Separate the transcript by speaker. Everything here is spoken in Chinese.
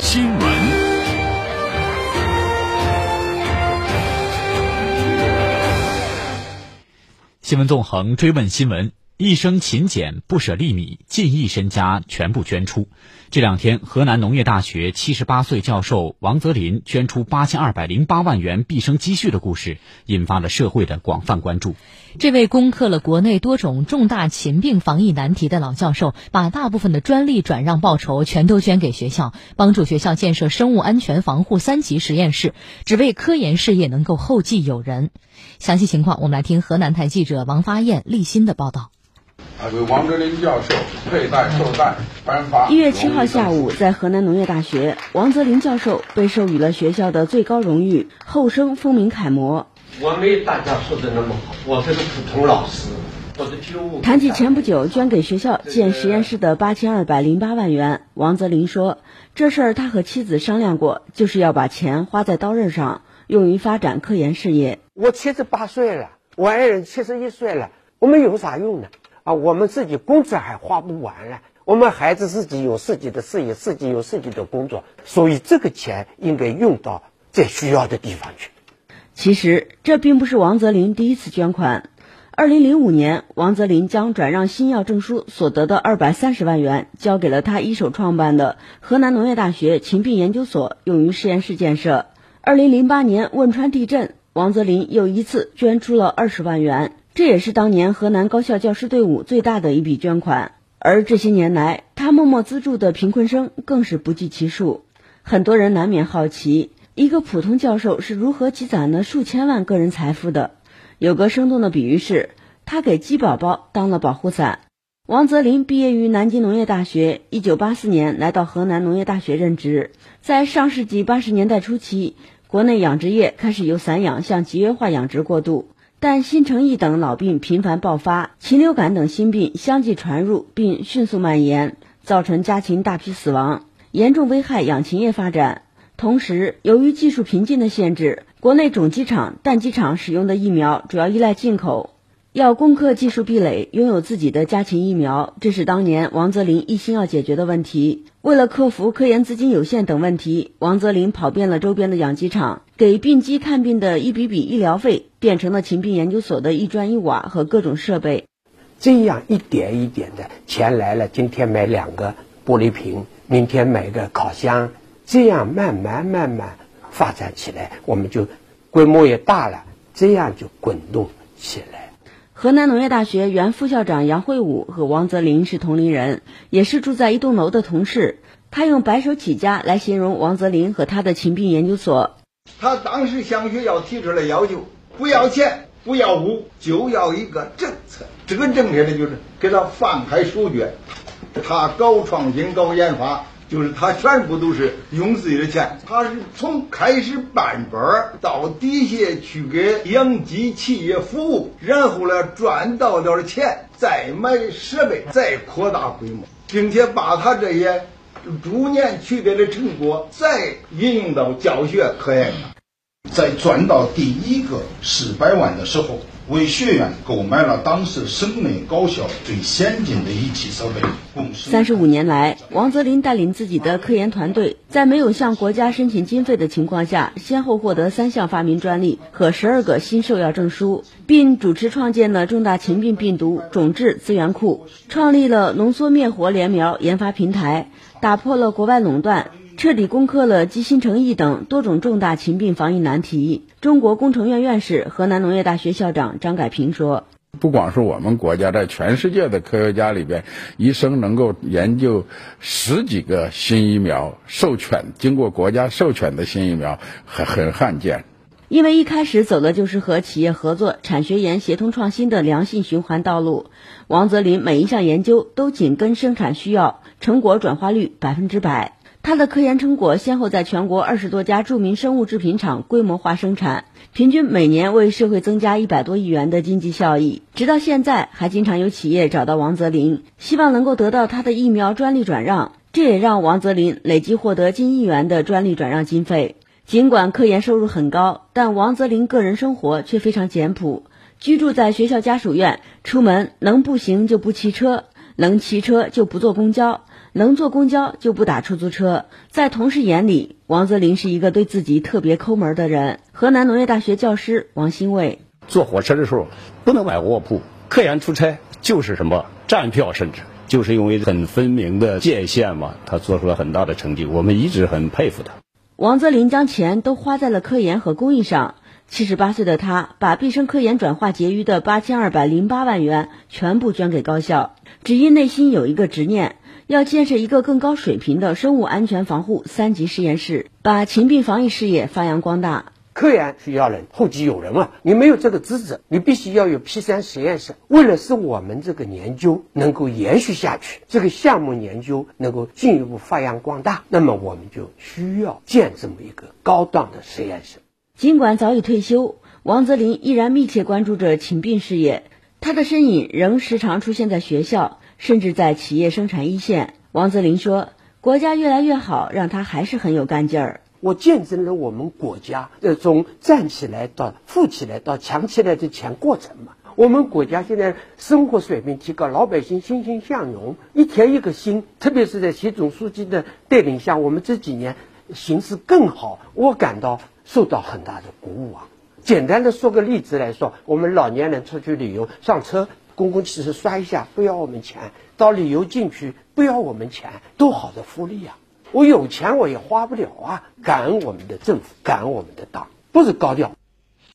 Speaker 1: 新闻。新闻纵横追问新闻。一生勤俭，不舍粒米，近亿身家全部捐出。这两天，河南农业大学七十八岁教授王泽林捐出八千二百零八万元毕生积蓄的故事，引发了社会的广泛关注。
Speaker 2: 这位攻克了国内多种重大禽病防疫难题的老教授，把大部分的专利转让报酬全都捐给学校，帮助学校建设生物安全防护三级实验室，只为科研事业能够后继有人。详细情况，我们来听河南台记者王发燕、立新的报道。
Speaker 3: 为王哲林教授佩戴绶带颁发。
Speaker 4: 一月七号下午，在河南农业大学，王泽林教授被授予了学校的最高荣誉——后生风鸣楷模。
Speaker 5: 我没大家说的那么好，我是个普通老师。我。
Speaker 4: 谈起前不久捐给学校建实验室的八千二百零八万元，王泽林说：“这事儿他和妻子商量过，就是要把钱花在刀刃上，用于发展科研事业。
Speaker 5: 我七十八岁了，我爱人七十一岁了，我们有啥用呢？”啊，我们自己工资还花不完了，我们孩子自己有自己的事业，自己有自己的工作，所以这个钱应该用到最需要的地方去。
Speaker 4: 其实这并不是王泽林第一次捐款。二零零五年，王泽林将转让新药证书所得的二百三十万元交给了他一手创办的河南农业大学禽病研究所，用于实验室建设。二零零八年汶川地震，王泽林又一次捐出了二十万元。这也是当年河南高校教师队伍最大的一笔捐款，而这些年来，他默默资助的贫困生更是不计其数。很多人难免好奇，一个普通教授是如何积攒了数千万个人财富的？有个生动的比喻是，他给鸡宝宝当了保护伞。王泽林毕业于南京农业大学，一九八四年来到河南农业大学任职。在上世纪八十年代初期，国内养殖业开始由散养向集约化养殖过渡。但新城疫等老病频繁爆发，禽流感等新病相继传入并迅速蔓延，造成家禽大批死亡，严重危害养禽业发展。同时，由于技术瓶颈的限制，国内种鸡场、蛋鸡场使用的疫苗主要依赖进口。要攻克技术壁垒，拥有自己的家禽疫苗，这是当年王泽林一心要解决的问题。为了克服科研资金有限等问题，王泽林跑遍了周边的养鸡场，给病鸡看病的一笔笔医疗费变成了禽病研究所的一砖一瓦和各种设备。
Speaker 5: 这样一点一点的钱来了，今天买两个玻璃瓶，明天买个烤箱，这样慢慢慢慢发展起来，我们就规模也大了，这样就滚动起来。
Speaker 4: 河南农业大学原副校长杨慧武和王泽林是同龄人，也是住在一栋楼的同事。他用“白手起家”来形容王泽林和他的禽病研究所。
Speaker 6: 他当时向学校提出了要求，不要钱，不要物，就要一个政策。这个政策呢，就是给他放开手脚，他搞创新、搞研发。就是他全部都是用自己的钱，他是从开始办班到底下去给养鸡企业服务，然后呢赚到点钱，再买设备，再扩大规模，并且把他这些逐年取得的成果再应用到教学科研上。
Speaker 7: 在赚到第一个四百万的时候。为学院购买了当时省内高校最先进的仪器设备。
Speaker 4: 三十五年来，王泽林带领自己的科研团队，在没有向国家申请经费的情况下，先后获得三项发明专利和十二个新兽药证书，并主持创建了重大禽病病毒种质资源库，创立了浓缩灭活联苗研发平台，打破了国外垄断。彻底攻克了鸡、新城疫等多种重大禽病防疫难题。中国工程院院士、河南农业大学校长张改平说：“
Speaker 3: 不光是我们国家，在全世界的科学家里边，一生能够研究十几个新疫苗授权、经过国家授权的新疫苗，很很罕见。
Speaker 4: 因为一开始走的就是和企业合作、产学研协同创新的良性循环道路。王泽林每一项研究都紧跟生产需要，成果转化率百分之百。”他的科研成果先后在全国二十多家著名生物制品厂规模化生产，平均每年为社会增加一百多亿元的经济效益。直到现在，还经常有企业找到王泽林，希望能够得到他的疫苗专利转让，这也让王泽林累计获得近亿元的专利转让经费。尽管科研收入很高，但王泽林个人生活却非常简朴，居住在学校家属院，出门能步行就不骑车，能骑车就不坐公交。能坐公交就不打出租车。在同事眼里，王泽林是一个对自己特别抠门的人。河南农业大学教师王新卫：
Speaker 8: 坐火车的时候不能买卧铺，科研出差就是什么站票，甚至就是因为很分明的界限嘛，他做出了很大的成绩，我们一直很佩服他。
Speaker 4: 王泽林将钱都花在了科研和公益上。七十八岁的他，把毕生科研转化结余的八千二百零八万元全部捐给高校，只因内心有一个执念，要建设一个更高水平的生物安全防护三级实验室，把禽病防疫事业发扬光大。
Speaker 5: 科研需要人，后继有人嘛。你没有这个资质，你必须要有 P 三实验室。为了使我们这个研究能够延续下去，这个项目研究能够进一步发扬光大，那么我们就需要建这么一个高档的实验室。
Speaker 4: 尽管早已退休，王泽林依然密切关注着禽病事业，他的身影仍时常出现在学校，甚至在企业生产一线。王泽林说：“国家越来越好，让他还是很有干劲儿。”
Speaker 5: 我见证了我们国家这从站起来到富起来到强起来的全过程嘛。我们国家现在生活水平提高，老百姓欣欣向荣，一天一个新。特别是在习总书记的带领下，我们这几年形势更好，我感到受到很大的鼓舞啊。简单的说个例子来说，我们老年人出去旅游，上车公共汽车刷一下不要我们钱，到旅游景区不要我们钱，多好的福利啊！我有钱我也花不了啊！感恩我们的政府，感恩我们的党，不是高调。